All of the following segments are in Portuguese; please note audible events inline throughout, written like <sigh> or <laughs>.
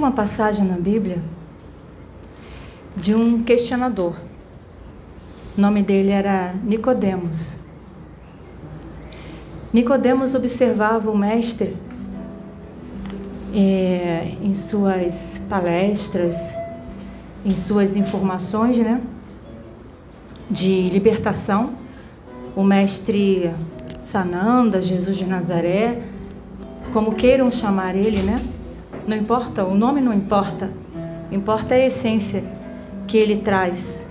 Uma passagem na Bíblia de um questionador. O nome dele era Nicodemos. Nicodemos observava o mestre é, em suas palestras, em suas informações, né, de libertação. O mestre Sananda, Jesus de Nazaré, como queiram chamar ele, né? Não importa, o nome não importa. Importa a essência que ele traz.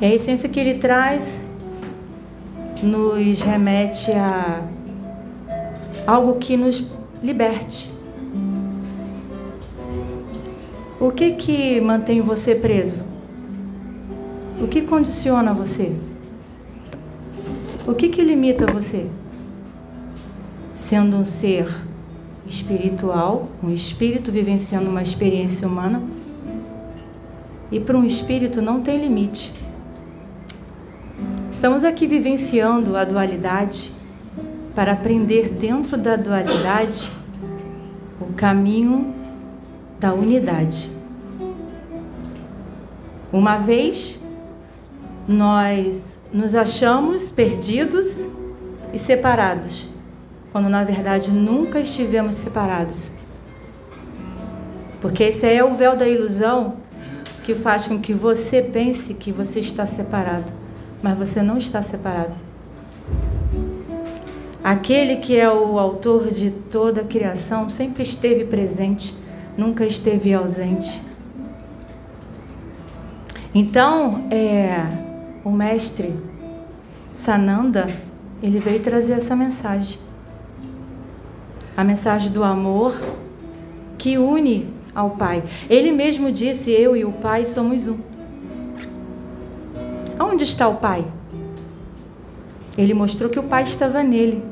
E a essência que ele traz nos remete a algo que nos liberte. O que que mantém você preso? O que condiciona você? O que que limita você? Sendo um ser espiritual, um espírito vivenciando uma experiência humana, e para um espírito não tem limite. Estamos aqui vivenciando a dualidade para aprender dentro da dualidade o caminho da unidade. Uma vez nós nos achamos perdidos e separados, quando na verdade nunca estivemos separados. Porque esse é o véu da ilusão que faz com que você pense que você está separado, mas você não está separado. Aquele que é o autor de toda a criação sempre esteve presente, nunca esteve ausente. Então, é, o mestre Sananda, ele veio trazer essa mensagem. A mensagem do amor que une ao Pai. Ele mesmo disse: Eu e o Pai somos um. Onde está o Pai? Ele mostrou que o Pai estava nele.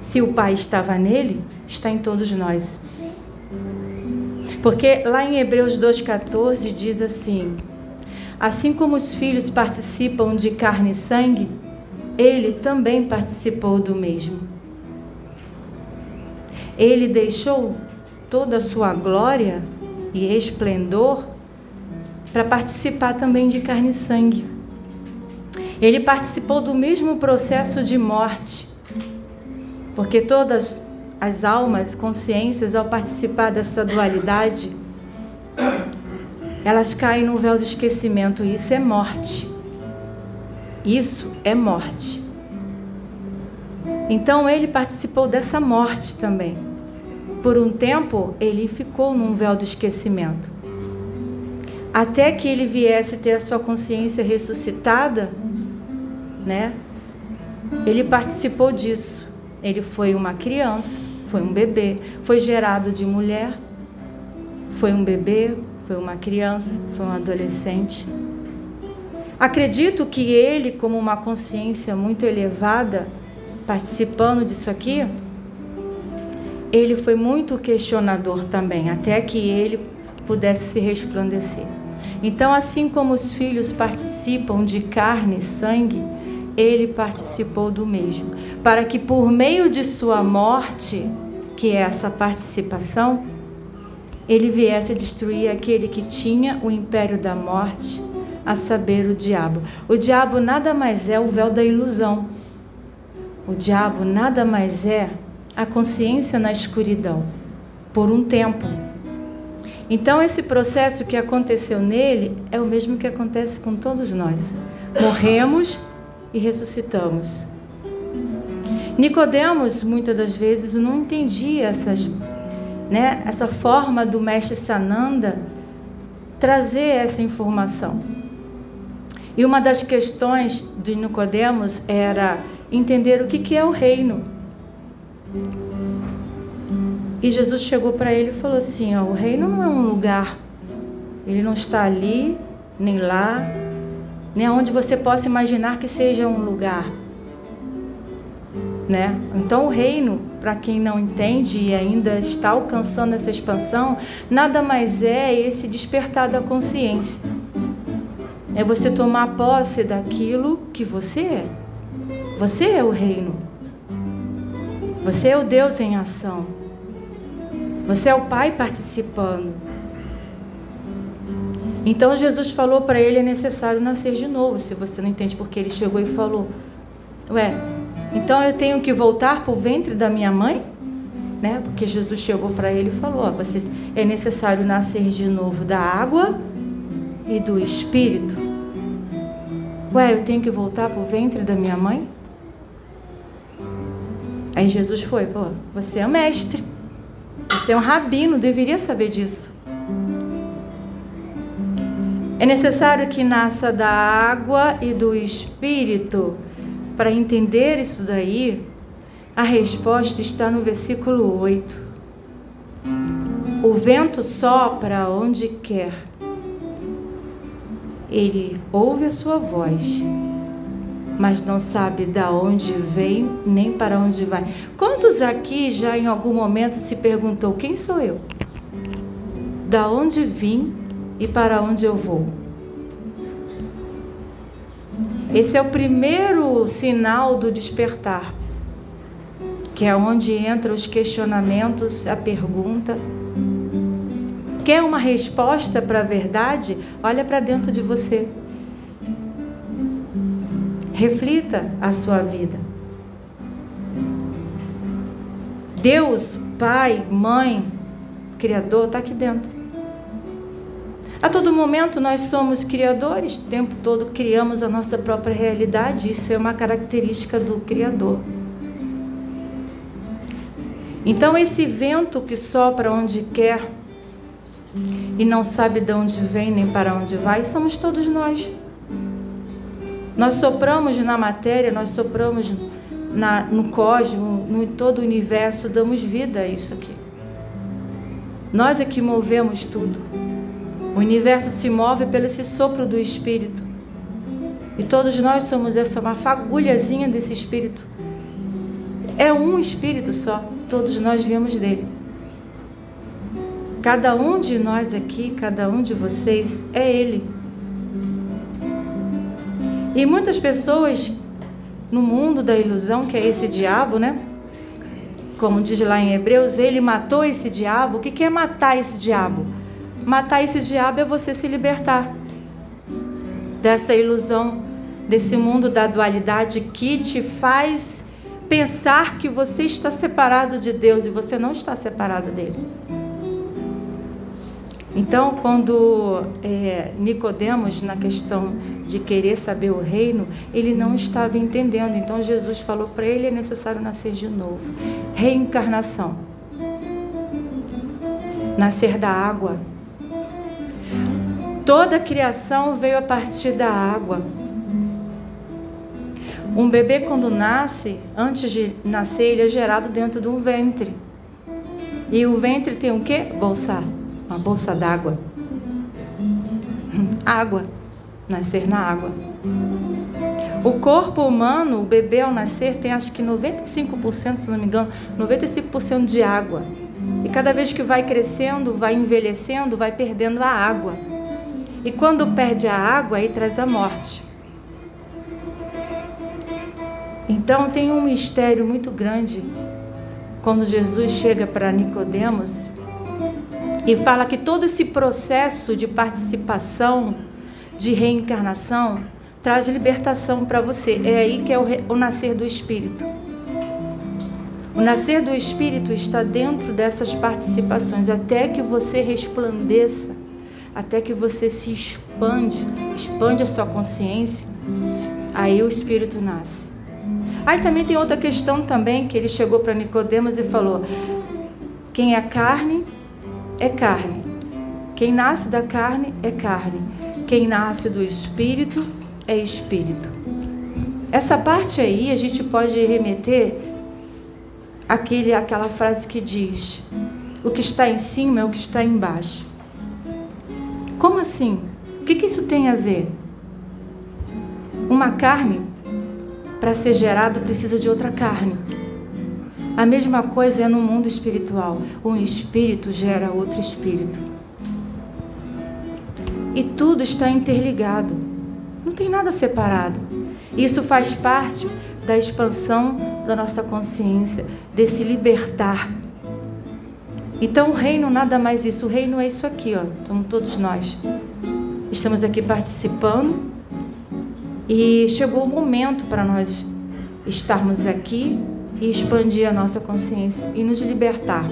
Se o Pai estava nele, está em todos nós. Porque lá em Hebreus 2,14 diz assim: Assim como os filhos participam de carne e sangue, ele também participou do mesmo. Ele deixou toda a sua glória e esplendor para participar também de carne e sangue. Ele participou do mesmo processo de morte, porque todas as almas, consciências, ao participar dessa dualidade, elas caem no véu do esquecimento. E isso é morte. Isso é morte. Então ele participou dessa morte também. Por um tempo, ele ficou num véu do esquecimento. Até que ele viesse ter a sua consciência ressuscitada, né? Ele participou disso. Ele foi uma criança, foi um bebê, foi gerado de mulher, foi um bebê, foi uma criança, foi um adolescente. Acredito que ele, como uma consciência muito elevada, participando disso aqui, ele foi muito questionador também, até que ele pudesse se resplandecer. Então, assim como os filhos participam de carne e sangue, ele participou do mesmo, para que por meio de sua morte, que é essa participação, ele viesse a destruir aquele que tinha o império da morte, a saber, o diabo. O diabo nada mais é o véu da ilusão. O diabo nada mais é a consciência na escuridão por um tempo. Então, esse processo que aconteceu nele é o mesmo que acontece com todos nós. Morremos e ressuscitamos. Nicodemos muitas das vezes não entendia essas, né, essa forma do mestre Sananda trazer essa informação. E uma das questões de Nicodemos era entender o que, que é o reino. E Jesus chegou para ele e falou assim: ó, o reino não é um lugar, ele não está ali, nem lá, nem onde você possa imaginar que seja um lugar. Né? Então, o reino, para quem não entende e ainda está alcançando essa expansão, nada mais é esse despertar da consciência. É você tomar posse daquilo que você é. Você é o reino. Você é o Deus em ação. Você é o Pai participando. Então Jesus falou para ele: é necessário nascer de novo. Se você não entende porque ele chegou e falou: Ué, então eu tenho que voltar para o ventre da minha mãe? Né? Porque Jesus chegou para ele e falou: ó, você é necessário nascer de novo da água e do espírito. Ué, eu tenho que voltar para o ventre da minha mãe? Aí Jesus foi, pô, você é um mestre, você é um rabino, deveria saber disso. É necessário que nasça da água e do espírito. Para entender isso daí, a resposta está no versículo 8. O vento sopra onde quer. Ele ouve a sua voz, mas não sabe da onde vem nem para onde vai. Quantos aqui já em algum momento se perguntou: quem sou eu? Da onde vim e para onde eu vou. Esse é o primeiro sinal do despertar, que é onde entram os questionamentos, a pergunta. Quer uma resposta para a verdade? Olha para dentro de você. Reflita a sua vida. Deus, Pai, Mãe, Criador, está aqui dentro. A todo momento nós somos criadores, o tempo todo criamos a nossa própria realidade, isso é uma característica do Criador. Então, esse vento que sopra onde quer e não sabe de onde vem nem para onde vai, somos todos nós. Nós sopramos na matéria, nós sopramos na, no cosmos, no todo o universo, damos vida a isso aqui. Nós é que movemos tudo. O universo se move pelo esse sopro do Espírito. E todos nós somos essa uma fagulhazinha desse Espírito. É um Espírito só. Todos nós viemos dele. Cada um de nós aqui, cada um de vocês é ele. E muitas pessoas no mundo da ilusão, que é esse diabo, né? Como diz lá em Hebreus, ele matou esse diabo. O que é matar esse diabo? Matar esse diabo é você se libertar dessa ilusão, desse mundo da dualidade que te faz pensar que você está separado de Deus e você não está separado dele. Então, quando é, Nicodemos, na questão de querer saber o reino, ele não estava entendendo. Então Jesus falou para ele: é necessário nascer de novo. Reencarnação. Nascer da água Toda a criação veio a partir da água. Um bebê, quando nasce, antes de nascer, ele é gerado dentro de um ventre. E o ventre tem o quê? Bolsa. Uma bolsa d'água. Água. Nascer na água. O corpo humano, o bebê ao nascer, tem acho que 95%, se não me engano, 95% de água. E cada vez que vai crescendo, vai envelhecendo, vai perdendo a água. E quando perde a água, aí traz a morte. Então tem um mistério muito grande quando Jesus chega para Nicodemos e fala que todo esse processo de participação, de reencarnação, traz libertação para você. É aí que é o, o nascer do Espírito. O nascer do Espírito está dentro dessas participações, até que você resplandeça até que você se expande, expande a sua consciência, aí o Espírito nasce. Aí também tem outra questão também que ele chegou para Nicodemos e falou: quem é carne é carne. Quem nasce da carne é carne. Quem nasce do espírito é espírito. Essa parte aí a gente pode remeter aquele, aquela frase que diz: o que está em cima é o que está embaixo. Como assim? O que, que isso tem a ver? Uma carne, para ser gerada, precisa de outra carne. A mesma coisa é no mundo espiritual. Um espírito gera outro espírito. E tudo está interligado. Não tem nada separado. Isso faz parte da expansão da nossa consciência, desse libertar. Então o reino nada mais isso, o reino é isso aqui, ó. Somos todos nós. Estamos aqui participando e chegou o momento para nós estarmos aqui e expandir a nossa consciência e nos libertar.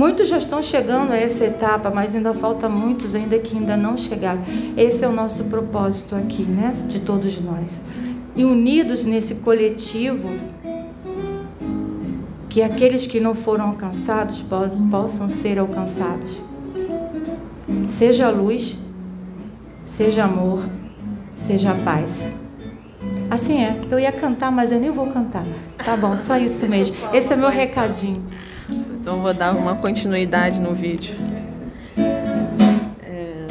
Muitos já estão chegando a essa etapa, mas ainda falta muitos ainda que ainda não chegaram. Esse é o nosso propósito aqui, né? De todos nós. E unidos nesse coletivo, que aqueles que não foram alcançados possam ser alcançados. Seja luz, seja amor, seja paz. Assim é. Eu ia cantar, mas eu nem vou cantar. Tá bom, só isso mesmo. Esse é meu recadinho. Então vou dar uma continuidade no vídeo. É...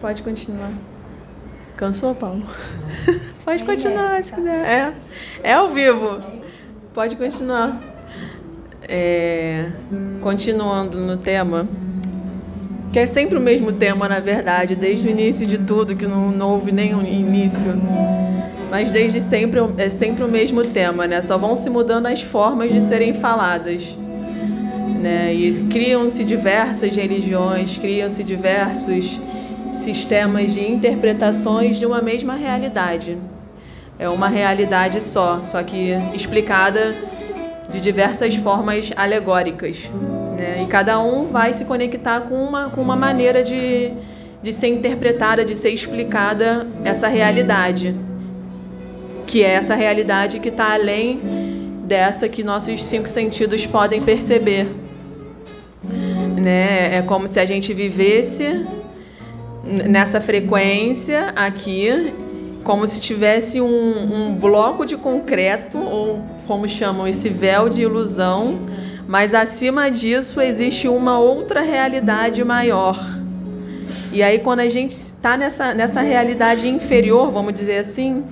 Pode continuar. Cansou, Paulo? <laughs> Pode continuar se quiser. É, é ao vivo. Pode continuar. É... Continuando no tema que é sempre o mesmo tema, na verdade, desde o início de tudo, que não, não houve nenhum início. Mas desde sempre é sempre o mesmo tema, né? Só vão se mudando as formas de serem faladas. Né? E criam-se diversas religiões, criam-se diversos sistemas de interpretações de uma mesma realidade. É uma realidade só, só que explicada de diversas formas alegóricas. Né? E cada um vai se conectar com uma, com uma maneira de, de ser interpretada, de ser explicada essa realidade. Que é essa realidade que está além dessa que nossos cinco sentidos podem perceber. Né? É como se a gente vivesse nessa frequência aqui, como se tivesse um, um bloco de concreto, ou como chamam esse véu de ilusão mas acima disso existe uma outra realidade maior. E aí, quando a gente está nessa, nessa realidade inferior, vamos dizer assim,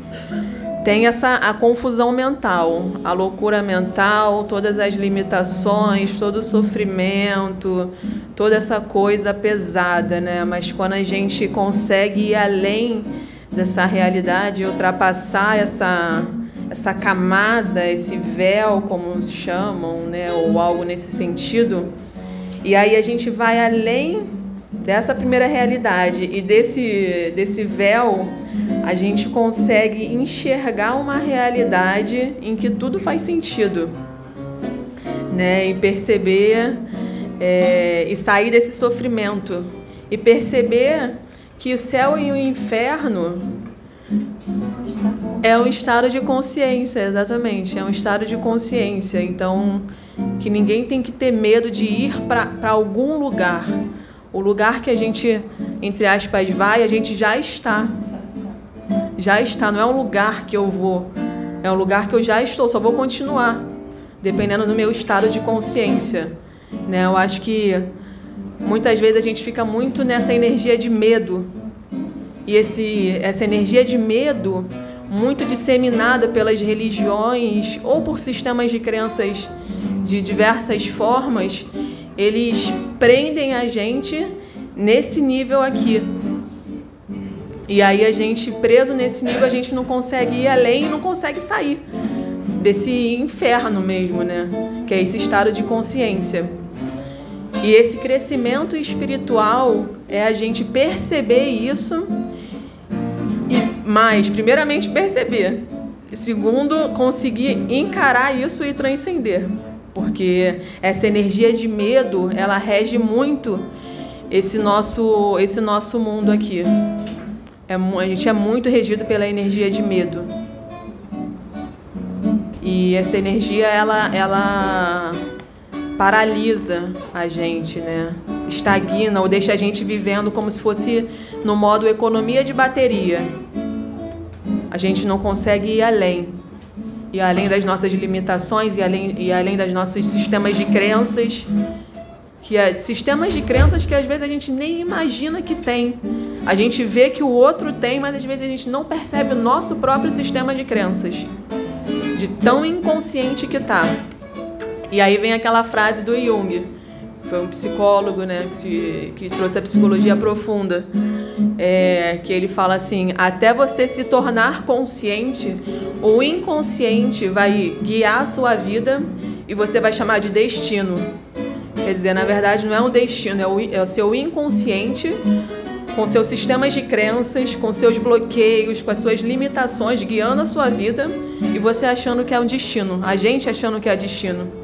tem essa a confusão mental, a loucura mental, todas as limitações, todo o sofrimento, toda essa coisa pesada, né? Mas quando a gente consegue ir além dessa realidade, ultrapassar essa essa camada, esse véu, como chamam, né, ou algo nesse sentido. E aí a gente vai além dessa primeira realidade e desse, desse véu, a gente consegue enxergar uma realidade em que tudo faz sentido, né, e perceber é, e sair desse sofrimento e perceber que o céu e o inferno é um estado de consciência, exatamente. É um estado de consciência. Então, que ninguém tem que ter medo de ir para algum lugar. O lugar que a gente, entre aspas, vai, a gente já está. Já está. Não é um lugar que eu vou. É um lugar que eu já estou. Só vou continuar, dependendo do meu estado de consciência. Né? Eu acho que muitas vezes a gente fica muito nessa energia de medo. E esse, essa energia de medo muito disseminada pelas religiões ou por sistemas de crenças de diversas formas, eles prendem a gente nesse nível aqui. E aí a gente preso nesse nível, a gente não consegue ir além e não consegue sair desse inferno mesmo, né? Que é esse estado de consciência. E esse crescimento espiritual é a gente perceber isso mas, primeiramente, perceber. Segundo, conseguir encarar isso e transcender. Porque essa energia de medo, ela rege muito esse nosso, esse nosso mundo aqui. É, a gente é muito regido pela energia de medo. E essa energia, ela, ela paralisa a gente, né? Estagna ou deixa a gente vivendo como se fosse no modo economia de bateria a gente não consegue ir além. E além das nossas limitações e além, e além das nossos sistemas de crenças, que é sistemas de crenças que às vezes a gente nem imagina que tem. A gente vê que o outro tem, mas às vezes a gente não percebe o nosso próprio sistema de crenças. De tão inconsciente que tá. E aí vem aquela frase do Jung, foi um psicólogo, né, que, que trouxe a psicologia profunda é, que ele fala assim: até você se tornar consciente, o inconsciente vai guiar a sua vida e você vai chamar de destino. Quer dizer, na verdade, não é um destino, é o, é o seu inconsciente com seus sistemas de crenças, com seus bloqueios, com as suas limitações, guiando a sua vida e você achando que é um destino, a gente achando que é destino.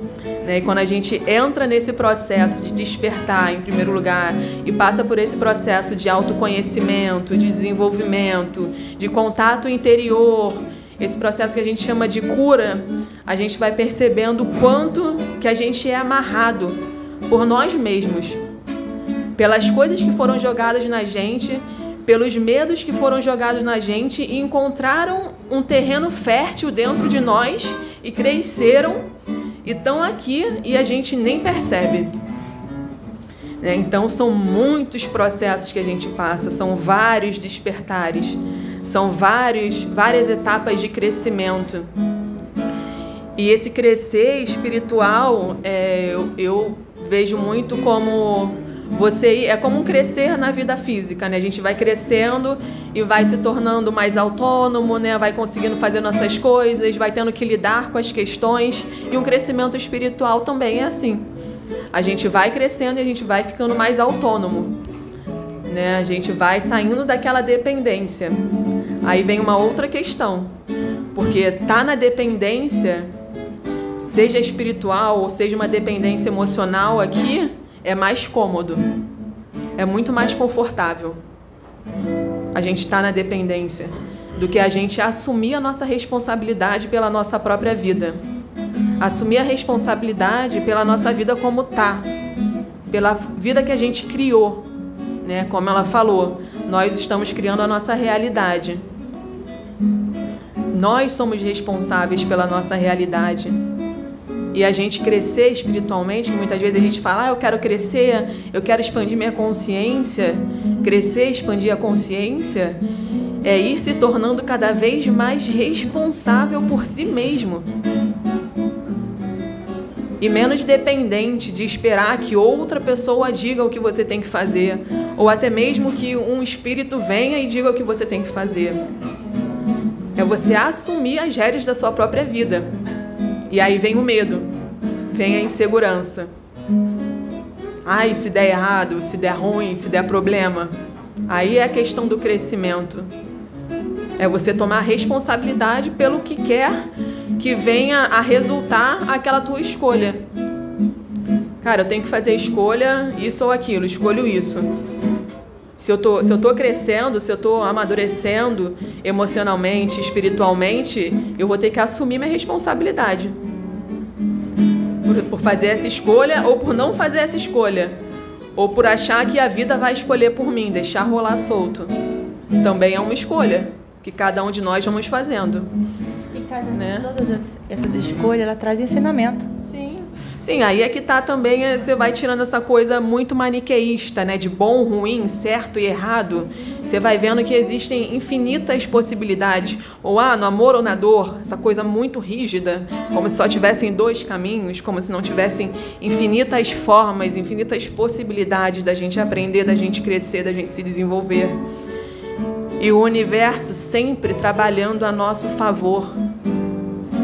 Né? E quando a gente entra nesse processo de despertar, em primeiro lugar, e passa por esse processo de autoconhecimento, de desenvolvimento, de contato interior, esse processo que a gente chama de cura, a gente vai percebendo o quanto que a gente é amarrado por nós mesmos, pelas coisas que foram jogadas na gente, pelos medos que foram jogados na gente e encontraram um terreno fértil dentro de nós e cresceram e estão aqui e a gente nem percebe. Né? Então são muitos processos que a gente passa, são vários despertares, são vários, várias etapas de crescimento. E esse crescer espiritual, é, eu, eu vejo muito como você é como um crescer na vida física, né? A gente vai crescendo e vai se tornando mais autônomo, né? Vai conseguindo fazer nossas coisas, vai tendo que lidar com as questões e um crescimento espiritual também é assim. A gente vai crescendo e a gente vai ficando mais autônomo, né? A gente vai saindo daquela dependência. Aí vem uma outra questão, porque tá na dependência, seja espiritual ou seja uma dependência emocional aqui é mais cômodo, é muito mais confortável. A gente está na dependência do que a gente assumir a nossa responsabilidade pela nossa própria vida. Assumir a responsabilidade pela nossa vida como tá, pela vida que a gente criou, né? Como ela falou, nós estamos criando a nossa realidade. Nós somos responsáveis pela nossa realidade e a gente crescer espiritualmente, que muitas vezes a gente fala, ah, eu quero crescer, eu quero expandir minha consciência, crescer, expandir a consciência, é ir se tornando cada vez mais responsável por si mesmo. E menos dependente de esperar que outra pessoa diga o que você tem que fazer, ou até mesmo que um espírito venha e diga o que você tem que fazer. É você assumir as rédeas da sua própria vida. E aí vem o medo, vem a insegurança. Ai, se der errado, se der ruim, se der problema. Aí é a questão do crescimento. É você tomar responsabilidade pelo que quer que venha a resultar aquela tua escolha. Cara, eu tenho que fazer escolha isso ou aquilo, escolho isso. Se eu tô, se eu tô crescendo, se eu tô amadurecendo emocionalmente, espiritualmente, eu vou ter que assumir minha responsabilidade. Por, fazer essa escolha ou por não fazer essa escolha. Ou por achar que a vida vai escolher por mim, deixar rolar solto. Também é uma escolha que cada um de nós vamos fazendo. E cada, né? todas essas escolhas, ela traz ensinamento. Sim. Sim, aí é que tá também, é, você vai tirando essa coisa muito maniqueísta, né? De bom, ruim, certo e errado. Você vai vendo que existem infinitas possibilidades. Ou ah, no amor ou na dor, essa coisa muito rígida, como se só tivessem dois caminhos, como se não tivessem infinitas formas, infinitas possibilidades da gente aprender, da gente crescer, da gente se desenvolver. E o universo sempre trabalhando a nosso favor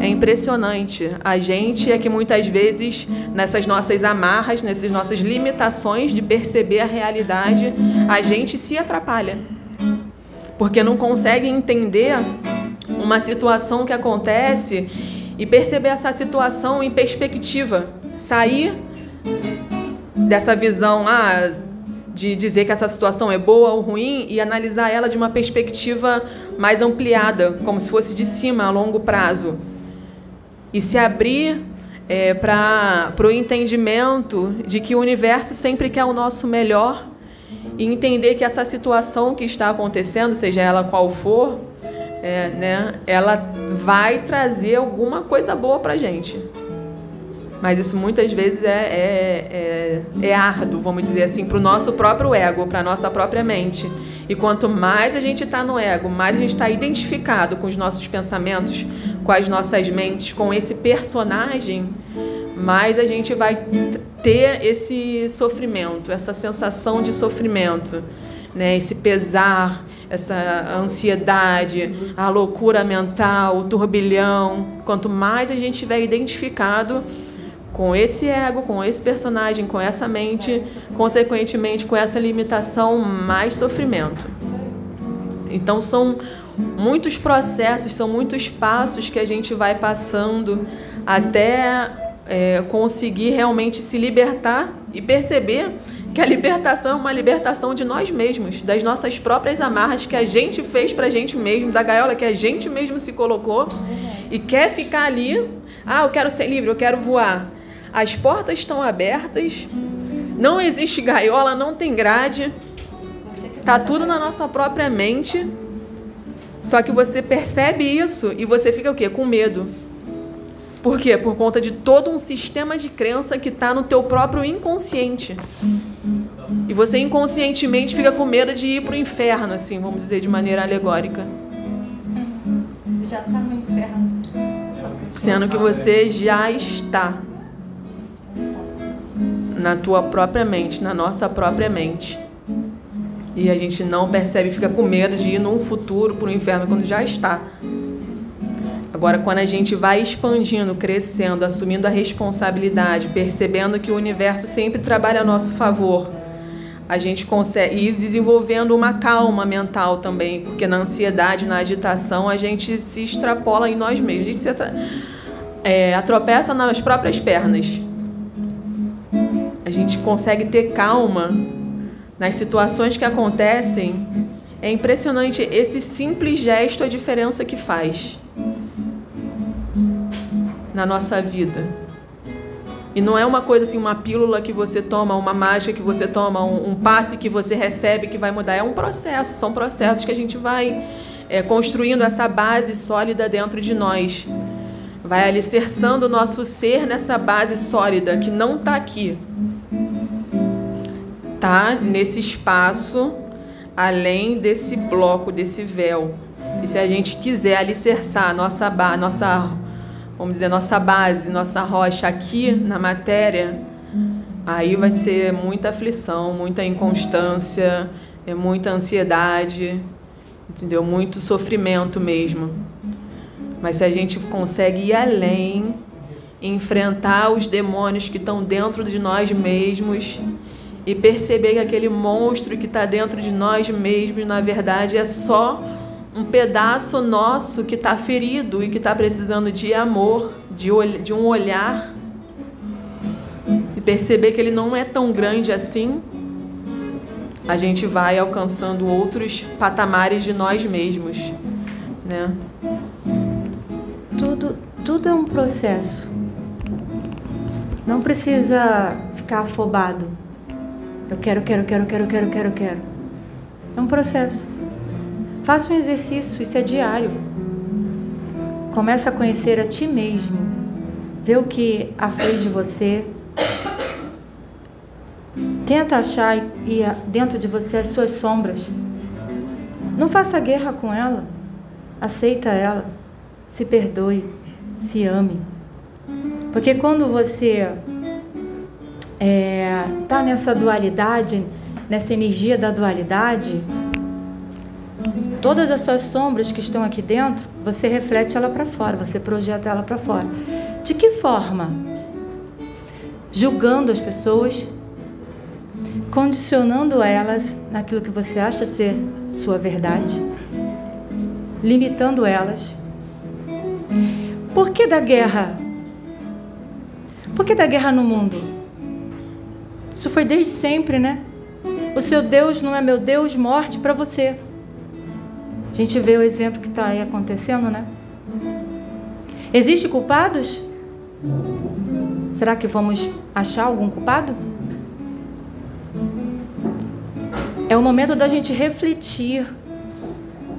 é impressionante. A gente é que muitas vezes, nessas nossas amarras, nessas nossas limitações de perceber a realidade, a gente se atrapalha. Porque não consegue entender uma situação que acontece e perceber essa situação em perspectiva. Sair dessa visão ah, de dizer que essa situação é boa ou ruim e analisar ela de uma perspectiva mais ampliada, como se fosse de cima, a longo prazo e se abrir é, para o entendimento de que o universo sempre quer o nosso melhor e entender que essa situação que está acontecendo, seja ela qual for, é, né, ela vai trazer alguma coisa boa para gente. Mas isso muitas vezes é, é, é, é árduo, vamos dizer assim, para o nosso próprio ego, para a nossa própria mente. E quanto mais a gente está no ego, mais a gente está identificado com os nossos pensamentos, com as nossas mentes, com esse personagem, mais a gente vai ter esse sofrimento, essa sensação de sofrimento. né, esse pesar, essa ansiedade, a loucura mental, o turbilhão. Quanto mais a gente tiver identificado com esse ego, com esse personagem, com essa mente, consequentemente com essa limitação, mais sofrimento. Então são muitos processos, são muitos passos que a gente vai passando até é, conseguir realmente se libertar e perceber que a libertação é uma libertação de nós mesmos, das nossas próprias amarras que a gente fez para a gente mesmo, da gaiola que a gente mesmo se colocou e quer ficar ali. Ah, eu quero ser livre, eu quero voar. As portas estão abertas, não existe gaiola, não tem grade, tá tudo na nossa própria mente. Só que você percebe isso e você fica o quê? Com medo. Por quê? Por conta de todo um sistema de crença que está no teu próprio inconsciente. E você inconscientemente fica com medo de ir para o inferno, assim, vamos dizer de maneira alegórica. Você já está no inferno. Sendo que você já está na tua própria mente, na nossa própria mente. E a gente não percebe, fica com medo de ir num futuro para o inferno quando já está. Agora, quando a gente vai expandindo, crescendo, assumindo a responsabilidade, percebendo que o universo sempre trabalha a nosso favor, a gente consegue ir desenvolvendo uma calma mental também, porque na ansiedade, na agitação, a gente se extrapola em nós mesmos, a gente se atra é, atropeça nas próprias pernas. Gente consegue ter calma nas situações que acontecem. É impressionante esse simples gesto, a diferença que faz na nossa vida. E não é uma coisa assim, uma pílula que você toma, uma mágica que você toma, um, um passe que você recebe que vai mudar. É um processo, são processos que a gente vai é, construindo essa base sólida dentro de nós. Vai alicerçando o nosso ser nessa base sólida que não está aqui. Está nesse espaço, além desse bloco, desse véu. E se a gente quiser alicerçar nossa, nossa vamos dizer, nossa base, nossa rocha aqui na matéria, aí vai ser muita aflição, muita inconstância, é muita ansiedade, entendeu? Muito sofrimento mesmo. Mas se a gente consegue ir além, enfrentar os demônios que estão dentro de nós mesmos e perceber que aquele monstro que está dentro de nós mesmos, na verdade, é só um pedaço nosso que está ferido e que está precisando de amor, de, de um olhar, e perceber que ele não é tão grande assim, a gente vai alcançando outros patamares de nós mesmos, né? Tudo, tudo é um processo. Não precisa ficar afobado. Eu quero, quero, quero, quero, quero, quero, quero. É um processo. Faça um exercício, isso é diário. Começa a conhecer a ti mesmo. Vê o que aflige você. Tenta achar e dentro de você as suas sombras. Não faça guerra com ela. Aceita ela. Se perdoe. Se ame. Porque quando você é, tá nessa dualidade, nessa energia da dualidade, todas as suas sombras que estão aqui dentro, você reflete ela para fora, você projeta ela para fora. De que forma? Julgando as pessoas, condicionando elas naquilo que você acha ser sua verdade, limitando elas. Por que da guerra? Por que da guerra no mundo? Isso foi desde sempre, né? O seu Deus não é meu Deus, morte para você. A gente vê o exemplo que está aí acontecendo, né? Existem culpados? Será que vamos achar algum culpado? É o momento da gente refletir,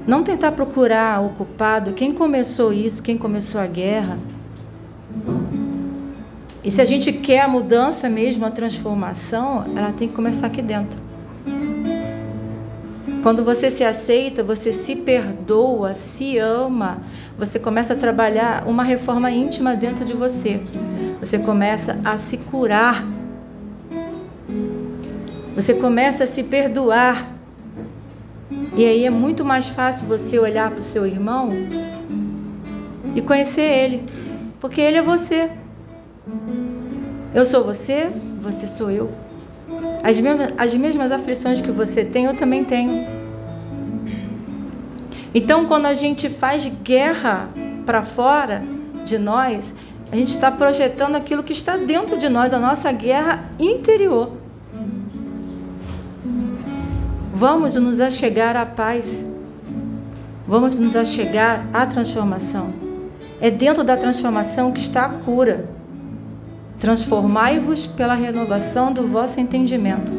não tentar procurar o culpado, quem começou isso, quem começou a guerra. E se a gente quer a mudança mesmo, a transformação, ela tem que começar aqui dentro. Quando você se aceita, você se perdoa, se ama, você começa a trabalhar uma reforma íntima dentro de você. Você começa a se curar. Você começa a se perdoar. E aí é muito mais fácil você olhar para o seu irmão e conhecer ele, porque ele é você. Eu sou você, você sou eu. As mesmas, as mesmas aflições que você tem, eu também tenho. Então, quando a gente faz guerra para fora de nós, a gente está projetando aquilo que está dentro de nós, a nossa guerra interior. Vamos nos achegar à paz. Vamos nos achegar à transformação. É dentro da transformação que está a cura. Transformai-vos pela renovação do vosso entendimento.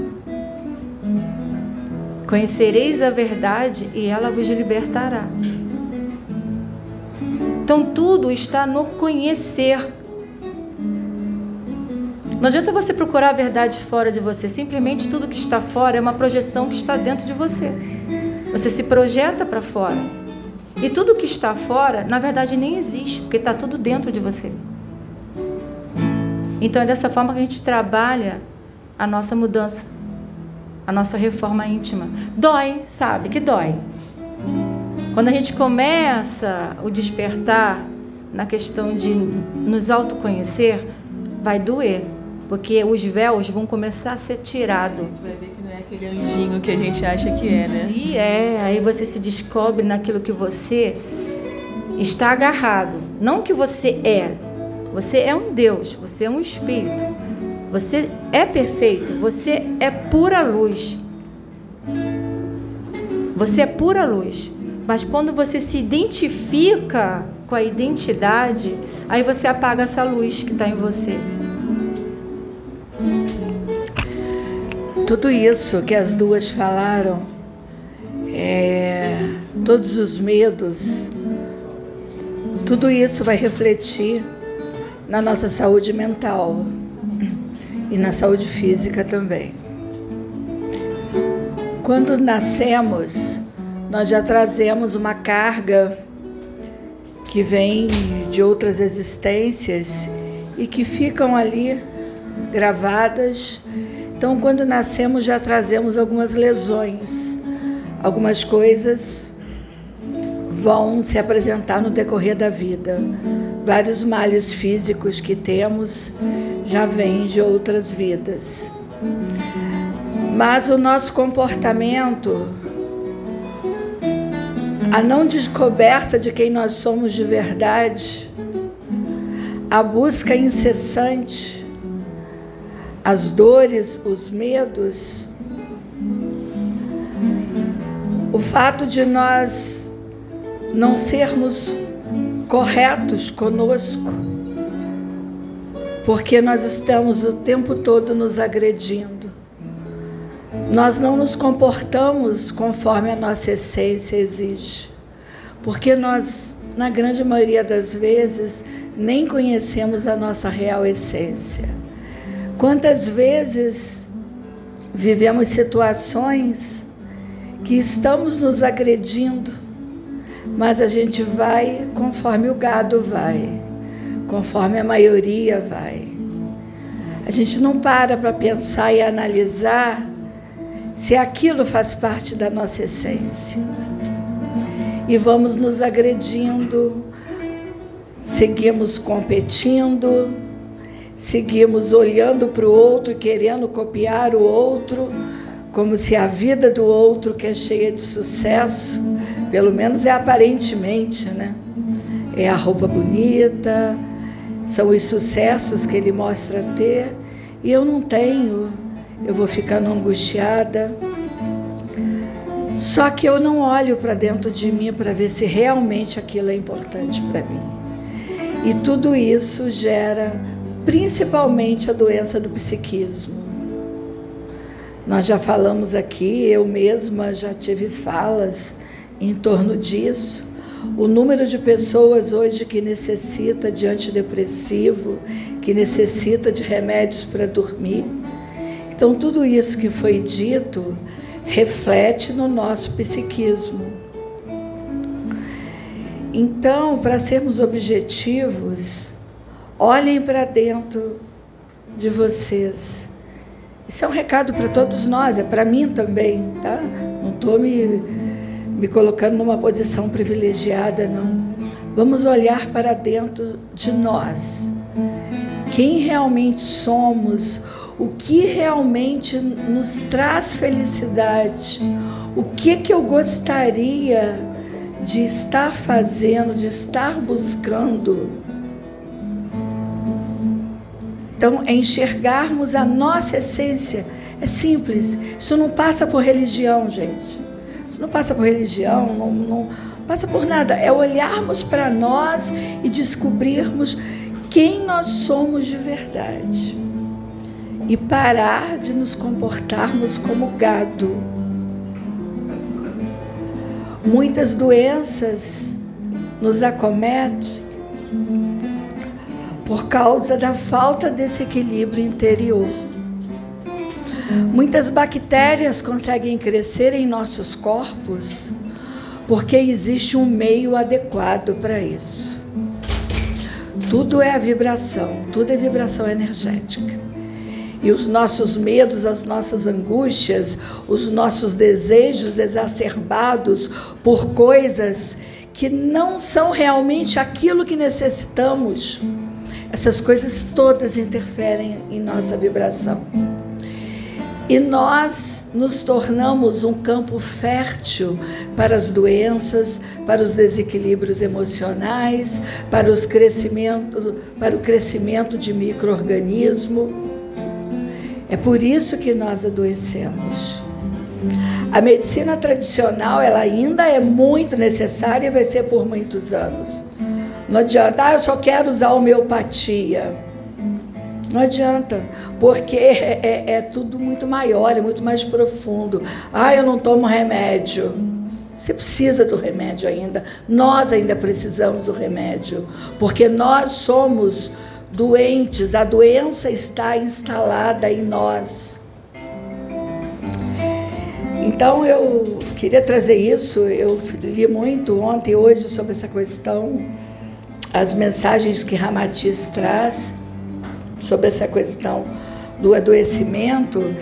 Conhecereis a verdade e ela vos libertará. Então tudo está no conhecer. Não adianta você procurar a verdade fora de você, simplesmente tudo que está fora é uma projeção que está dentro de você. Você se projeta para fora. E tudo que está fora, na verdade, nem existe, porque está tudo dentro de você. Então é dessa forma que a gente trabalha a nossa mudança, a nossa reforma íntima. Dói, sabe que dói. Quando a gente começa o despertar na questão de nos autoconhecer, vai doer. Porque os véus vão começar a ser tirados. A vai ver que não é aquele anjinho que a gente acha que é, né? E é, aí você se descobre naquilo que você está agarrado. Não que você é. Você é um Deus, você é um espírito. Você é perfeito, você é pura luz. Você é pura luz. Mas quando você se identifica com a identidade, aí você apaga essa luz que está em você. Tudo isso que as duas falaram, é, todos os medos, tudo isso vai refletir na nossa saúde mental e na saúde física também. Quando nascemos, nós já trazemos uma carga que vem de outras existências e que ficam ali gravadas então, quando nascemos, já trazemos algumas lesões, algumas coisas vão se apresentar no decorrer da vida. Vários males físicos que temos já vêm de outras vidas. Mas o nosso comportamento, a não descoberta de quem nós somos de verdade, a busca incessante as dores, os medos, o fato de nós não sermos corretos conosco, porque nós estamos o tempo todo nos agredindo. Nós não nos comportamos conforme a nossa essência exige, porque nós, na grande maioria das vezes, nem conhecemos a nossa real essência. Quantas vezes vivemos situações que estamos nos agredindo, mas a gente vai conforme o gado vai, conforme a maioria vai. A gente não para para pensar e analisar se aquilo faz parte da nossa essência. E vamos nos agredindo, seguimos competindo, seguimos olhando para o outro e querendo copiar o outro, como se a vida do outro, que é cheia de sucesso, pelo menos é aparentemente, né? É a roupa bonita, são os sucessos que ele mostra ter, e eu não tenho, eu vou ficando angustiada. Só que eu não olho para dentro de mim para ver se realmente aquilo é importante para mim. E tudo isso gera principalmente a doença do psiquismo. Nós já falamos aqui, eu mesma já tive falas em torno disso. O número de pessoas hoje que necessita de antidepressivo, que necessita de remédios para dormir. Então, tudo isso que foi dito reflete no nosso psiquismo. Então, para sermos objetivos, Olhem para dentro de vocês. Isso é um recado para todos nós, é para mim também, tá? Não estou me me colocando numa posição privilegiada, não. Vamos olhar para dentro de nós. Quem realmente somos, o que realmente nos traz felicidade, o que que eu gostaria de estar fazendo, de estar buscando. Então, é enxergarmos a nossa essência. É simples. Isso não passa por religião, gente. Isso não passa por religião, não, não passa por nada. É olharmos para nós e descobrirmos quem nós somos de verdade. E parar de nos comportarmos como gado. Muitas doenças nos acometem por causa da falta desse equilíbrio interior. Muitas bactérias conseguem crescer em nossos corpos porque existe um meio adequado para isso. Tudo é a vibração, tudo é vibração energética. E os nossos medos, as nossas angústias, os nossos desejos exacerbados por coisas que não são realmente aquilo que necessitamos, essas coisas todas interferem em nossa vibração. E nós nos tornamos um campo fértil para as doenças, para os desequilíbrios emocionais, para, os crescimento, para o crescimento de micro-organismo. É por isso que nós adoecemos. A medicina tradicional ela ainda é muito necessária e vai ser por muitos anos. Não adianta, ah, eu só quero usar homeopatia. Não adianta, porque é, é, é, tudo muito maior, é muito mais profundo. Ah, eu não tomo remédio. Você precisa do remédio ainda. Nós ainda precisamos do remédio, porque nós somos doentes, a doença está instalada em nós. Então eu queria trazer isso. Eu li muito ontem e hoje sobre essa questão, as mensagens que Ramatiz traz sobre essa questão do adoecimento.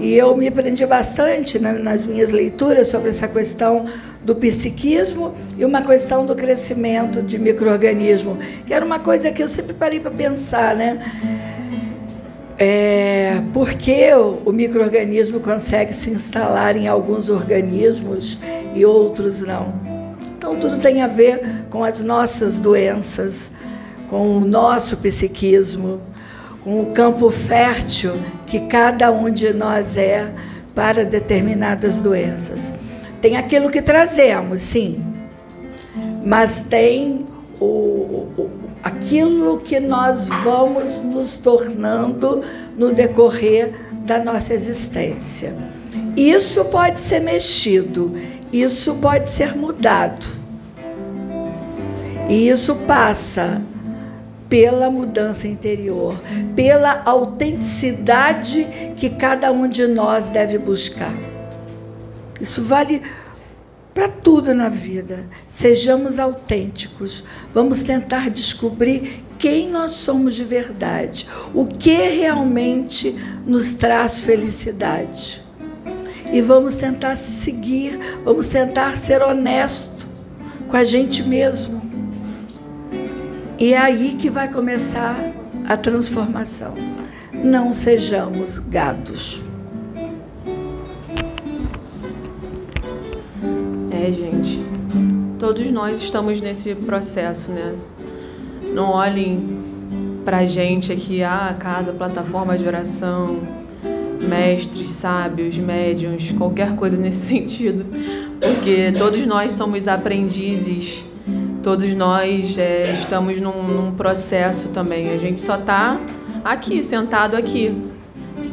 E eu me aprendi bastante nas minhas leituras sobre essa questão do psiquismo e uma questão do crescimento de microorganismo, que era uma coisa que eu sempre parei para pensar, né? É, por que o microorganismo consegue se instalar em alguns organismos e outros não? Então tudo tem a ver com as nossas doenças, com o nosso psiquismo com o campo fértil que cada um de nós é para determinadas doenças. Tem aquilo que trazemos, sim, mas tem o, o, aquilo que nós vamos nos tornando no decorrer da nossa existência. Isso pode ser mexido, isso pode ser mudado. E isso passa pela mudança interior, pela autenticidade que cada um de nós deve buscar. Isso vale para tudo na vida. Sejamos autênticos. Vamos tentar descobrir quem nós somos de verdade, o que realmente nos traz felicidade. E vamos tentar seguir, vamos tentar ser honesto com a gente mesmo e é aí que vai começar a transformação. Não sejamos gados. É, gente. Todos nós estamos nesse processo, né? Não olhem pra gente aqui, ah, casa, plataforma de oração, mestres, sábios, médiums, qualquer coisa nesse <laughs> sentido. Porque todos nós somos aprendizes todos nós é, estamos num, num, processo também. A gente só está aqui, sentado aqui.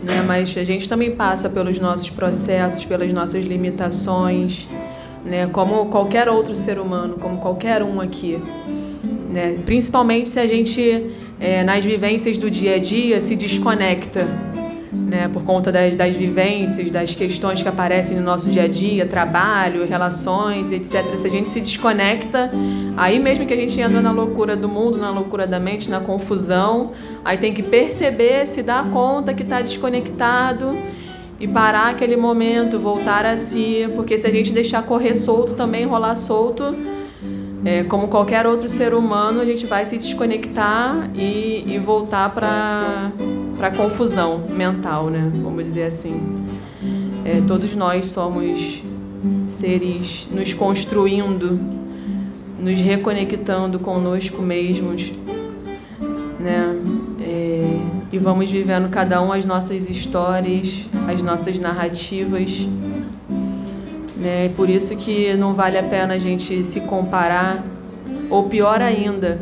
Né? Mas a gente também passa pelos nossos processos, pelas nossas limitações, né? como qualquer outro ser humano, como qualquer um aqui. Né? Principalmente se a gente, é, nas vivências do dia a dia, se desconecta né, por conta das, das vivências, das questões que aparecem no nosso dia a dia, trabalho, relações, etc. Se a gente se desconecta, aí mesmo que a gente entra na loucura do mundo, na loucura da mente, na confusão, aí tem que perceber, se dar conta que está desconectado e parar aquele momento, voltar a si, porque se a gente deixar correr solto também, rolar solto, é, como qualquer outro ser humano, a gente vai se desconectar e, e voltar para a confusão mental, né? Vamos dizer assim. É, todos nós somos seres nos construindo, nos reconectando conosco mesmos, né? É, e vamos vivendo cada um as nossas histórias, as nossas narrativas. Né? E por isso que não vale a pena a gente se comparar, ou pior ainda,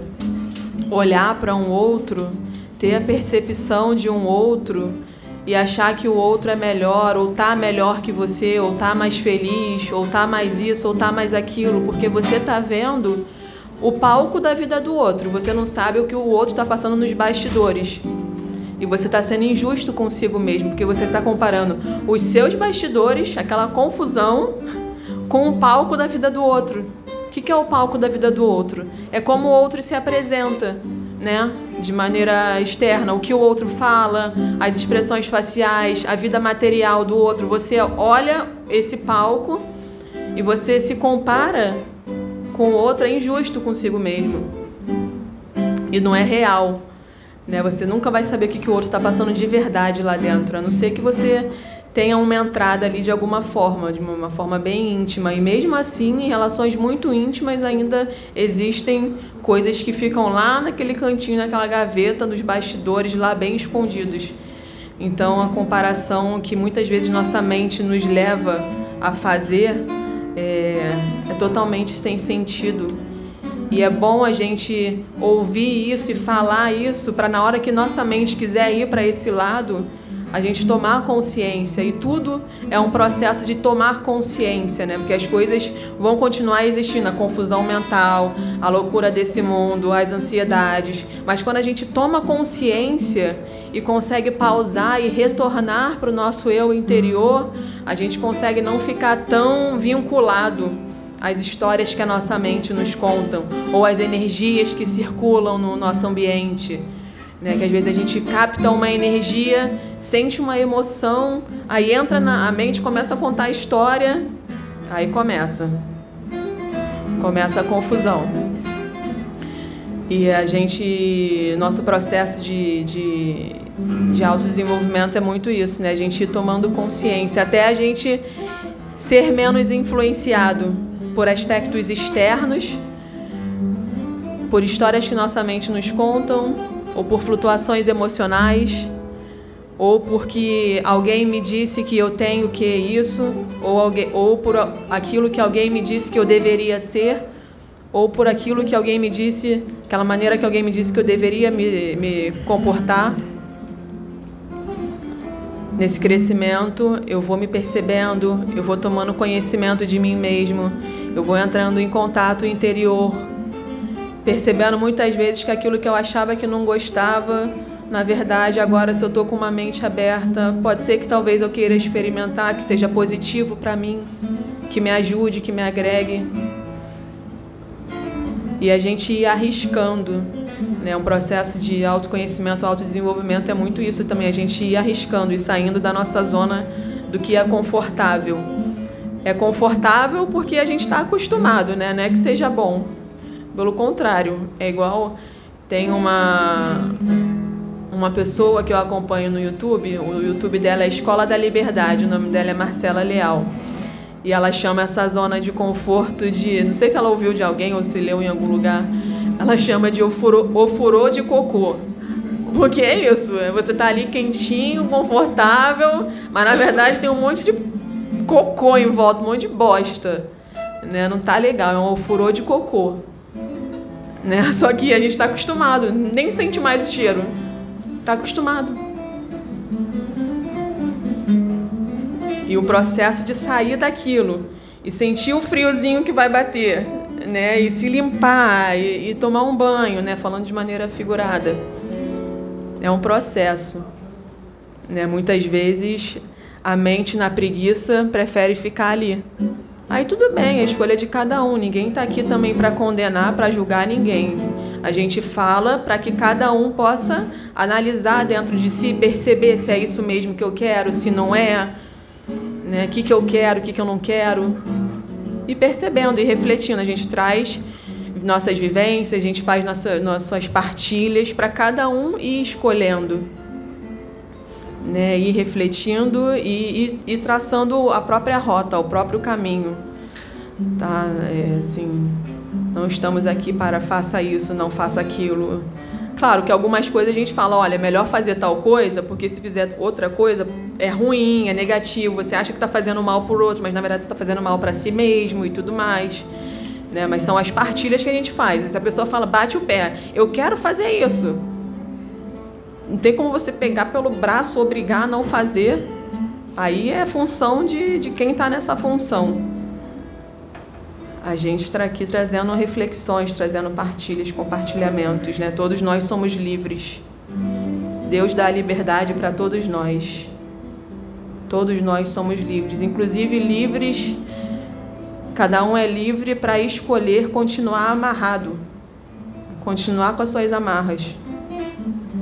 olhar para um outro, ter a percepção de um outro e achar que o outro é melhor, ou tá melhor que você, ou tá mais feliz, ou tá mais isso, ou tá mais aquilo, porque você tá vendo o palco da vida do outro. Você não sabe o que o outro está passando nos bastidores. E você está sendo injusto consigo mesmo, porque você está comparando os seus bastidores, aquela confusão, <laughs> com o palco da vida do outro. O que, que é o palco da vida do outro? É como o outro se apresenta, né? De maneira externa, o que o outro fala, as expressões faciais, a vida material do outro. Você olha esse palco e você se compara com o outro, é injusto consigo mesmo. E não é real. Né? Você nunca vai saber o que, que o outro está passando de verdade lá dentro, a não ser que você tenha uma entrada ali de alguma forma, de uma forma bem íntima. E mesmo assim, em relações muito íntimas, ainda existem coisas que ficam lá naquele cantinho, naquela gaveta, nos bastidores, lá bem escondidos. Então, a comparação que muitas vezes nossa mente nos leva a fazer é, é totalmente sem sentido e é bom a gente ouvir isso e falar isso para na hora que nossa mente quiser ir para esse lado, a gente tomar consciência. E tudo é um processo de tomar consciência, né? Porque as coisas vão continuar existindo, a confusão mental, a loucura desse mundo, as ansiedades. Mas quando a gente toma consciência e consegue pausar e retornar para o nosso eu interior, a gente consegue não ficar tão vinculado as histórias que a nossa mente nos contam, ou as energias que circulam no nosso ambiente. Né? Que às vezes a gente capta uma energia, sente uma emoção, aí entra na mente, começa a contar a história, aí começa. Começa a confusão. E a gente, nosso processo de, de, de autodesenvolvimento é muito isso, né? A gente ir tomando consciência, até a gente ser menos influenciado por aspectos externos, por histórias que nossa mente nos contam, ou por flutuações emocionais, ou porque alguém me disse que eu tenho que isso, ou, alguém, ou por aquilo que alguém me disse que eu deveria ser, ou por aquilo que alguém me disse, aquela maneira que alguém me disse que eu deveria me, me comportar. Nesse crescimento, eu vou me percebendo, eu vou tomando conhecimento de mim mesmo, eu vou entrando em contato interior, percebendo muitas vezes que aquilo que eu achava que não gostava, na verdade, agora se eu estou com uma mente aberta, pode ser que talvez eu queira experimentar, que seja positivo para mim, que me ajude, que me agregue. E a gente ir arriscando, né? Um processo de autoconhecimento, autodesenvolvimento é muito isso também, a gente ir arriscando e saindo da nossa zona do que é confortável é confortável porque a gente está acostumado, né? Não é que seja bom. Pelo contrário, é igual tem uma uma pessoa que eu acompanho no YouTube, o YouTube dela é Escola da Liberdade, o nome dela é Marcela Leal. E ela chama essa zona de conforto de, não sei se ela ouviu de alguém ou se leu em algum lugar, ela chama de ofurô, de cocô. Porque é isso, é você tá ali quentinho, confortável, mas na verdade tem um monte de cocô em volta, um monte de bosta. Né? Não tá legal, é um furor de cocô. Né? <laughs> Só que a gente está acostumado, nem sente mais o cheiro. Tá acostumado. E o processo de sair daquilo e sentir o friozinho que vai bater, né? E se limpar e, e tomar um banho, né? Falando de maneira figurada. É um processo. Né? Muitas vezes a mente na preguiça prefere ficar ali. Aí tudo bem, a escolha é de cada um. Ninguém está aqui também para condenar, para julgar ninguém. A gente fala para que cada um possa analisar dentro de si, perceber se é isso mesmo que eu quero, se não é, né? O que, que eu quero, o que, que eu não quero. E percebendo e refletindo, a gente traz nossas vivências, a gente faz nossa, nossas partilhas para cada um ir escolhendo, né? ir refletindo e, e, e, traçando a própria rota, o próprio caminho. Tá? É, assim, não estamos aqui para faça isso, não faça aquilo. Claro que algumas coisas a gente fala, olha, é melhor fazer tal coisa, porque se fizer outra coisa é ruim, é negativo, você acha que está fazendo mal por outro, mas na verdade você está fazendo mal para si mesmo e tudo mais. Né? Mas são as partilhas que a gente faz. Se a pessoa fala, bate o pé, eu quero fazer isso. Não tem como você pegar pelo braço, obrigar a não fazer. Aí é função de, de quem está nessa função. A gente está aqui trazendo reflexões, trazendo partilhas, compartilhamentos, né? Todos nós somos livres. Deus dá a liberdade para todos nós. Todos nós somos livres, inclusive livres. Cada um é livre para escolher continuar amarrado, continuar com as suas amarras.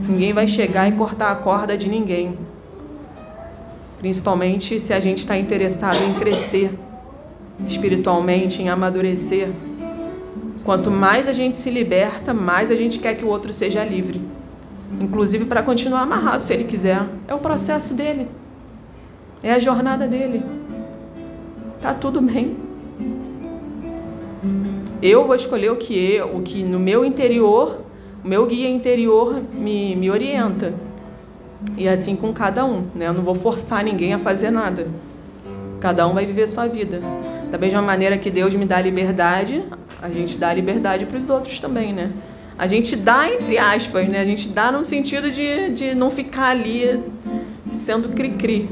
Ninguém vai chegar e cortar a corda de ninguém. Principalmente se a gente está interessado em crescer espiritualmente, em amadurecer, quanto mais a gente se liberta, mais a gente quer que o outro seja livre. Inclusive para continuar amarrado, se ele quiser. É o processo dele. É a jornada dele. Tá tudo bem. Eu vou escolher o que eu, o que no meu interior, o meu guia interior me, me orienta. E assim com cada um, né? Eu não vou forçar ninguém a fazer nada. Cada um vai viver sua vida. Da mesma maneira que Deus me dá liberdade, a gente dá liberdade para os outros também, né? A gente dá entre aspas, né? A gente dá no sentido de, de não ficar ali sendo cri-cri.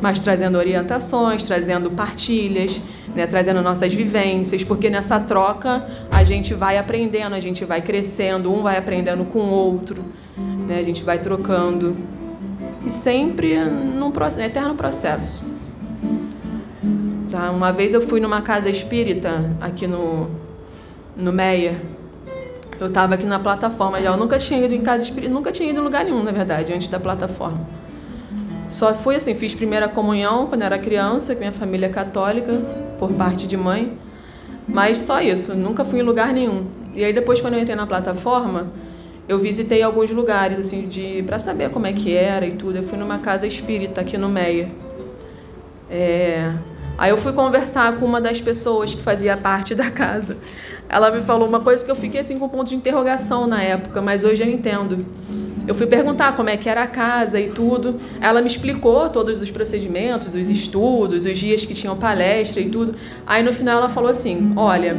Mas trazendo orientações, trazendo partilhas, né? trazendo nossas vivências, porque nessa troca a gente vai aprendendo, a gente vai crescendo, um vai aprendendo com o outro, né? a gente vai trocando. E sempre num eterno processo. Tá? Uma vez eu fui numa casa espírita aqui no, no Meia. Eu estava aqui na plataforma já. Eu nunca tinha ido em casa espírita, nunca tinha ido em lugar nenhum, na verdade, antes da plataforma. Só fui assim, fiz primeira comunhão quando era criança, com minha família é católica, por parte de mãe. Mas só isso, nunca fui em lugar nenhum. E aí depois quando eu entrei na plataforma, eu visitei alguns lugares assim de para saber como é que era e tudo. Eu fui numa casa espírita aqui no Meia. É, Aí eu fui conversar com uma das pessoas que fazia parte da casa. Ela me falou uma coisa que eu fiquei assim com um ponto de interrogação na época, mas hoje eu entendo. Eu fui perguntar como é que era a casa e tudo. Ela me explicou todos os procedimentos, os estudos, os dias que tinham palestra e tudo. Aí no final ela falou assim: "Olha,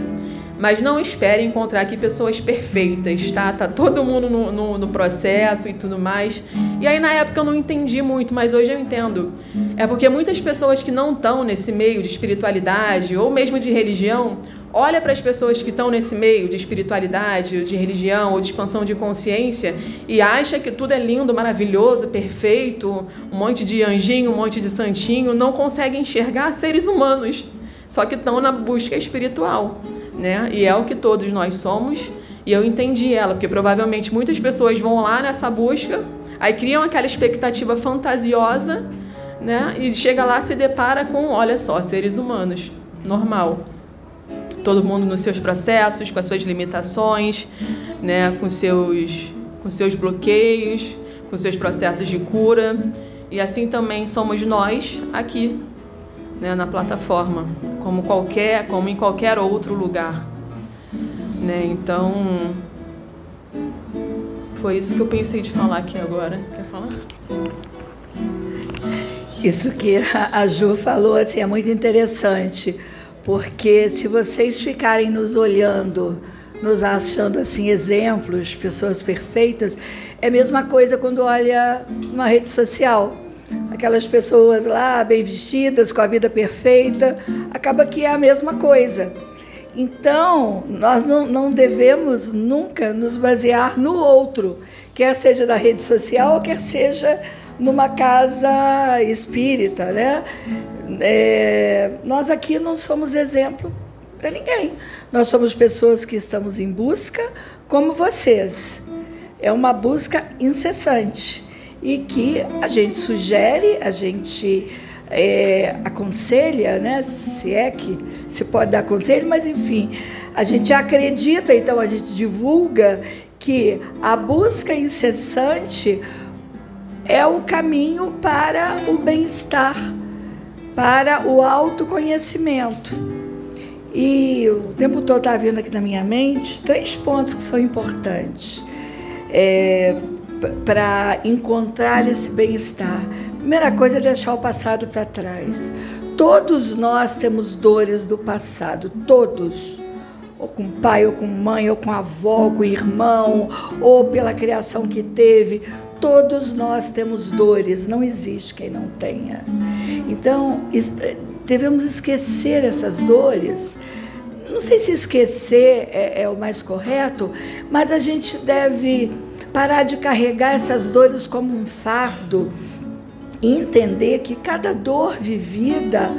mas não espere encontrar aqui pessoas perfeitas, tá? Tá todo mundo no, no, no, processo e tudo mais. E aí na época eu não entendi muito, mas hoje eu entendo. É porque muitas pessoas que não estão nesse meio de espiritualidade ou mesmo de religião, olha para as pessoas que estão nesse meio de espiritualidade, de religião ou de expansão de consciência e acha que tudo é lindo, maravilhoso, perfeito, um monte de anjinho, um monte de santinho, não consegue enxergar seres humanos, só que estão na busca espiritual né? E é o que todos nós somos. E eu entendi ela, porque provavelmente muitas pessoas vão lá nessa busca, aí criam aquela expectativa fantasiosa, né? E chega lá se depara com, olha só, seres humanos, normal. Todo mundo nos seus processos, com as suas limitações, né? Com seus com seus bloqueios, com seus processos de cura. E assim também somos nós aqui né, na plataforma, como qualquer, como em qualquer outro lugar, né? Então foi isso que eu pensei de falar aqui agora. Quer falar? Isso que a Ju falou assim é muito interessante, porque se vocês ficarem nos olhando, nos achando assim exemplos, pessoas perfeitas, é a mesma coisa quando olha uma rede social aquelas pessoas lá bem vestidas, com a vida perfeita, acaba que é a mesma coisa. Então, nós não, não devemos nunca nos basear no outro, quer seja da rede social, quer seja numa casa espírita, né? É, nós aqui não somos exemplo para ninguém. Nós somos pessoas que estamos em busca, como vocês. É uma busca incessante. e que a gente sugere, a gente é, aconselha, né? se é que se pode dar conselho, mas enfim, a gente acredita, então a gente divulga que a busca incessante é o caminho para o bem-estar, para o autoconhecimento. E o tempo todo está vindo aqui na minha mente três pontos que são importantes é, para encontrar esse bem-estar. Primeira coisa é deixar o passado para trás. Todos nós temos dores do passado, todos. Ou com pai, ou com mãe, ou com avó, ou com irmão, ou pela criação que teve. Todos nós temos dores, não existe quem não tenha. Então, eh, devemos esquecer essas dores. Não sei se esquecer é, é o mais correto, mas a gente deve parar de carregar essas dores como um fardo e entender que cada dor vivida,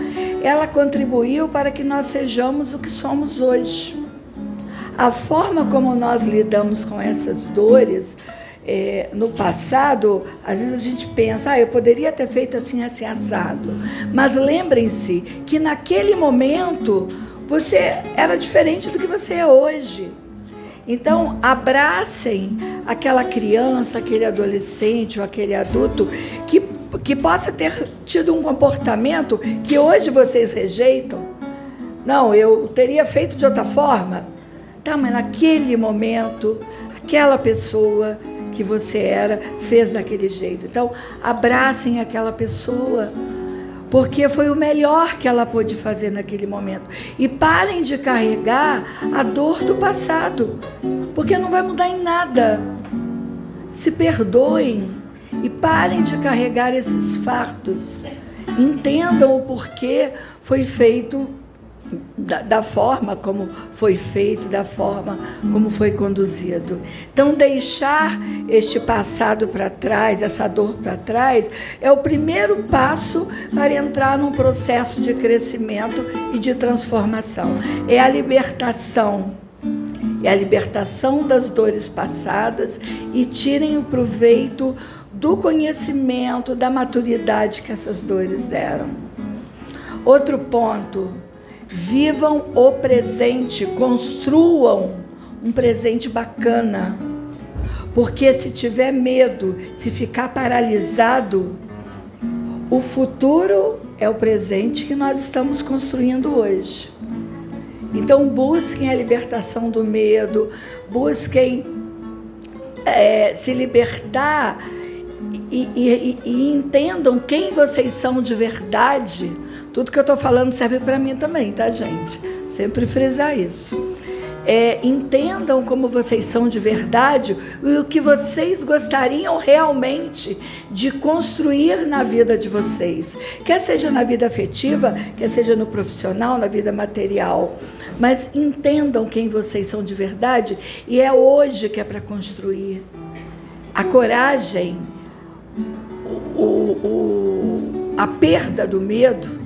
ela contribuiu para que nós sejamos o que somos hoje. A forma como nós lidamos com essas dores é, no passado, às vezes a gente pensa, ah, eu poderia ter feito assim, assim, assado. Mas lembrem-se que naquele momento você era diferente do que você é hoje. Então, abracem aquela criança, aquele adolescente ou aquele adulto que, que possa ter tido um comportamento que hoje vocês rejeitam. Não, eu teria feito de outra forma. Tá, mas naquele momento, aquela pessoa que você era fez daquele jeito. Então, abracem aquela pessoa, porque foi o melhor que ela pôde fazer naquele momento. E parem de carregar a dor do passado, porque não vai mudar em nada. Se perdoem e parem de carregar esses fardos. Entendam o porquê foi feito da, da, forma como foi feito, da forma como foi conduzido. Então, deixar este passado para trás, essa dor para trás, é o primeiro passo para entrar num processo de crescimento e de transformação. É a libertação. É a libertação das dores passadas e tirem o proveito do conhecimento, da maturidade que essas dores deram. Outro ponto Vivam o presente, construam um presente bacana. Porque se tiver medo, se ficar paralisado, o futuro é o presente que nós estamos construindo hoje. Então busquem a libertação do medo, busquem é, se libertar e, e, e entendam quem vocês são de verdade tudo que eu estou falando serve para mim também, tá, gente? Sempre frisar isso. É, entendam como vocês são de verdade e o que vocês gostariam realmente de construir na vida de vocês, quer seja na vida afetiva, quer seja no profissional, na vida material. Mas entendam quem vocês são de verdade e é hoje que é para construir. A coragem, o, o, a perda do medo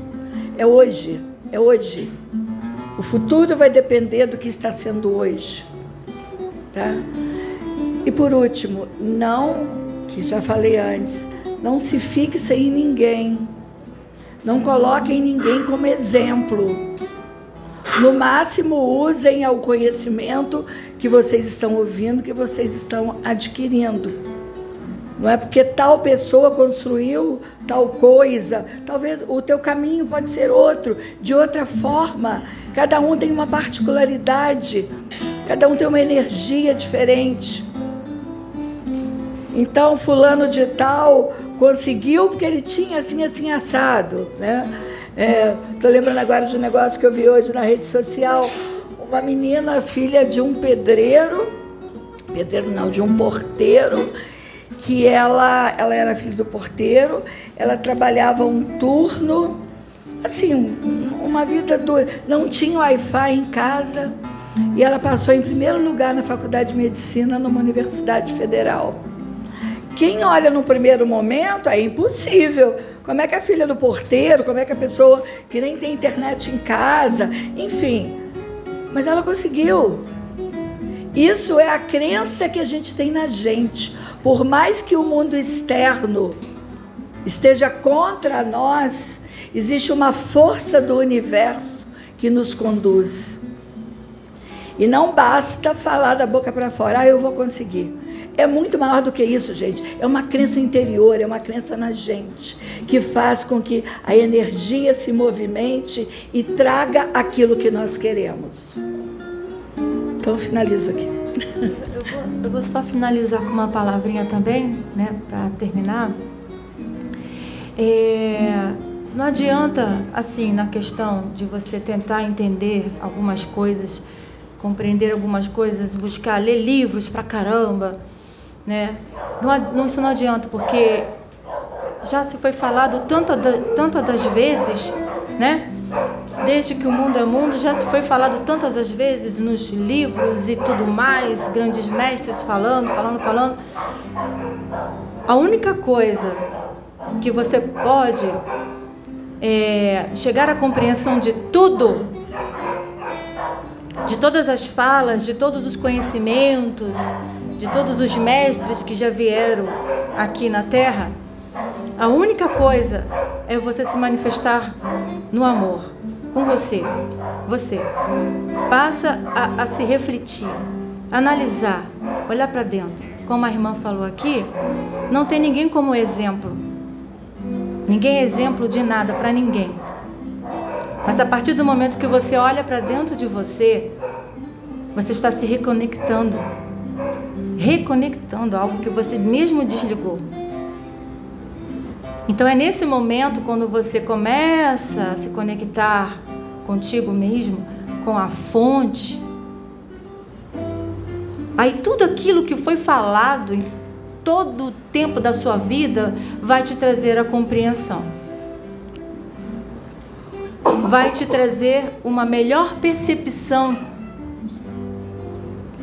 é hoje, é hoje. O futuro vai depender do que está sendo hoje. Tá? E por último, não, que já falei antes, não se fixe em ninguém. Não coloquem ninguém como exemplo. No máximo, usem o conhecimento que vocês estão ouvindo, que vocês estão adquirindo. Não é porque tal pessoa construiu tal coisa. Talvez o teu caminho pode ser outro, de outra forma. Cada um tem uma particularidade. Cada um tem uma energia diferente. Então, fulano de tal conseguiu porque ele tinha assim, assim, assado, né? Estou é, lembrando agora de um negócio que eu vi hoje na rede social. Uma menina, filha de um pedreiro, pedreiro não, de um porteiro, que ela, ela era filha do porteiro, ela trabalhava um turno, assim, uma vida dura. Não tinha Wi-Fi em casa e ela passou em primeiro lugar na faculdade de medicina numa universidade federal. Quem olha no primeiro momento é impossível. Como é que a filha do porteiro, como é que a pessoa que nem tem internet em casa, enfim. Mas ela conseguiu. Isso é a crença que a gente tem na gente. Por mais que o mundo externo esteja contra nós, existe uma força do universo que nos conduz. E não basta falar da boca para fora, ah, eu vou conseguir. É muito maior do que isso, gente. É uma crença interior, é uma crença na gente, que faz com que a energia se movimente e traga aquilo que nós queremos. Então, finalizo aqui. Eu vou, só finalizar com uma palavrinha também, né, para terminar. É, não adianta, assim, na questão de você tentar entender algumas coisas, compreender algumas coisas, buscar ler livros pra caramba né? Não, isso não adianta, porque já se foi falado tantas tanta das vezes, né? Desde que o mundo é mundo, já se foi falado tantas as vezes nos livros e tudo mais, grandes mestres falando, falando, falando. A única coisa que você pode é, chegar à compreensão de tudo, de todas as falas, de todos os conhecimentos, de todos os mestres que já vieram aqui na Terra, a única coisa é você se manifestar no amor com você. Você passa a, a se refletir, analisar, olhar para dentro. Como a irmã falou aqui, não tem ninguém como exemplo. Ninguém é exemplo de nada para ninguém. Mas a partir do momento que você olha para dentro de você, você está se reconectando reconectando algo que você mesmo desligou. Então é nesse momento quando você começa a se conectar contigo mesmo, com a fonte, aí tudo aquilo que foi falado em todo o tempo da sua vida vai te trazer a compreensão. Vai te trazer uma melhor percepção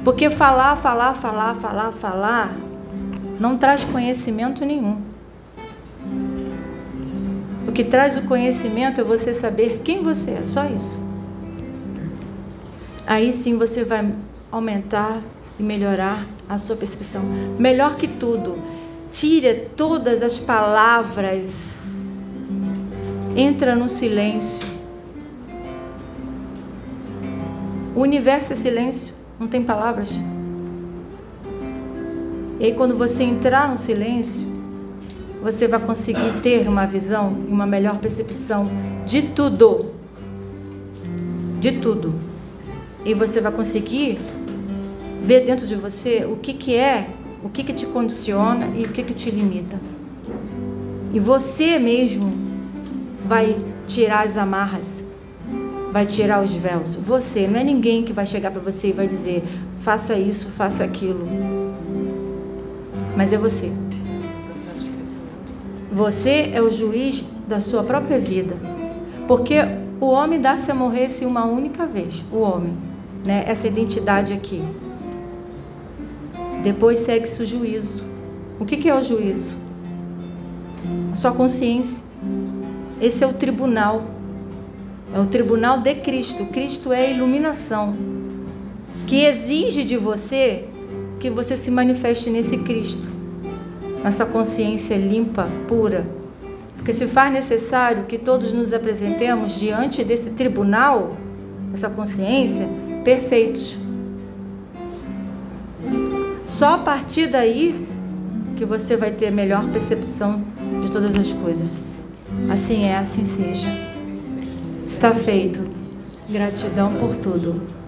porque falar, falar, falar, falar, falar não traz conhecimento nenhum. O que traz o conhecimento é você saber quem você é, só isso. Aí sim você vai aumentar e melhorar a sua percepção. Melhor que tudo, tire todas as palavras, entra no silêncio. O universo é silêncio não tem palavras. E aí, quando você entrar no silêncio, você vai conseguir ter uma visão e uma melhor percepção de tudo. De tudo. E você vai conseguir ver dentro de você o que, que é, o que, que te condiciona e o que, que te limita. E você mesmo vai tirar as amarras vai tirar os véus. Você, não é ninguém que vai chegar para você e vai dizer: faça isso, faça aquilo. Mas é você. Você é o juiz da sua própria vida. Porque o homem dá-se a morrer-se uma única vez. O homem. Né? Essa identidade aqui. Depois segue-se o juízo. O que, que é o juízo? A sua consciência. Esse é o tribunal é o tribunal de Cristo. Cristo é a iluminação que exige de você que você se manifeste nesse Cristo, nessa consciência limpa, pura. Porque se faz necessário que todos nos apresentemos diante desse tribunal, dessa consciência, perfeitos. Só a partir daí que você vai ter melhor percepção de todas as coisas. Assim é, assim seja. Está feito. Gratidão por tudo.